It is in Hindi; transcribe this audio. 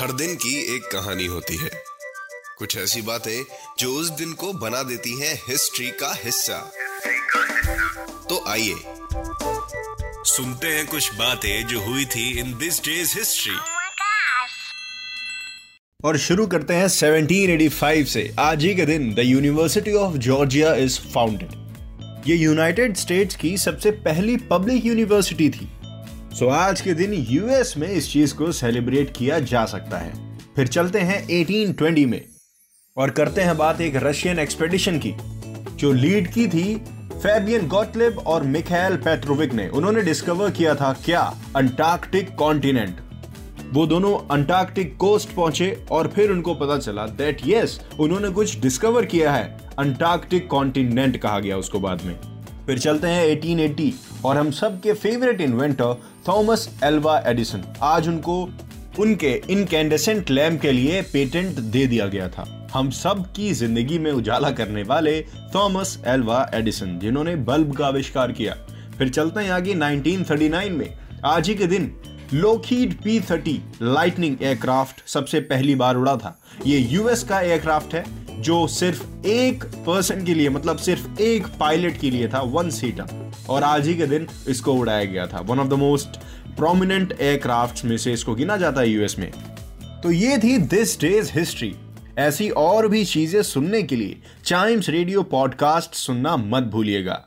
हर दिन की एक कहानी होती है। कुछ ऐसी बातें जो उस दिन को बना देती हैं हिस्ट्री का हिस्सा। तो आइए सुनते हैं कुछ बातें जो हुई थी इन दिस डेज़ हिस्ट्री. और शुरू करते हैं 1785 से। आज ही के दिन the University of Georgia is founded ये यूनाइटेड स्टेट्स की सबसे पहली पब्लिक यूनिवर्सिटी थी। सो so, आज के दिन यूएस में इस चीज़ को सेलिब्रेट किया जा सकता है। फिर चलते हैं 1820 में और करते हैं बात एक रशियन एक्सपेडिशन की जो लीड की थी फैबियन गॉटलिब और मिखाइल पेट्रोविक ने। उन्होंने डिस्कवर किया था क्या अंटार्कटिक कॉन्टिनेंट वो दोनों अंटार्कटिक कोस्ट पहुँचे और फिर उनको पता चला दैट यस उन्होंने कुछ डिस्कवर किया है। अंटार्कटिक कॉन्टिनेंट कहा गया उसको बाद में। फिर चलते हैं 1880 और हम सब के favourite inventor Thomas Alva Edison आज उनको, उनके इनकैंडेसेंट लैम्प के लिए पेटेंट दे दिया गया था। हम सब की ज़िंदगी में उजाला करने वाले थॉमस एल्वा एडिसन जिन्होंने बल्ब का आविष्कार किया। फिर चलते हैं आगे 1939 में। आज ही के दिन Lockheed P thirty Lightning aircraft सबसे पहली बार उड़ा था। ये यूएस का एयरक्राफ्ट है। जो सिर्फ़ एक पर्सन के लिए मतलब सिर्फ़ एक पायलट के लिए था वन सीटर और आज ही के दिन इसको उड़ाया गया था. One of the most prominent aircraft में से इसको गिना जाता है यूएस में. तो ये थी दिस डेज़ हिस्ट्री ऐसी और भी चीज़ें सुनने के लिए चाइम्स रेडियो पॉडकास्ट सुनना मत भूलिएगा.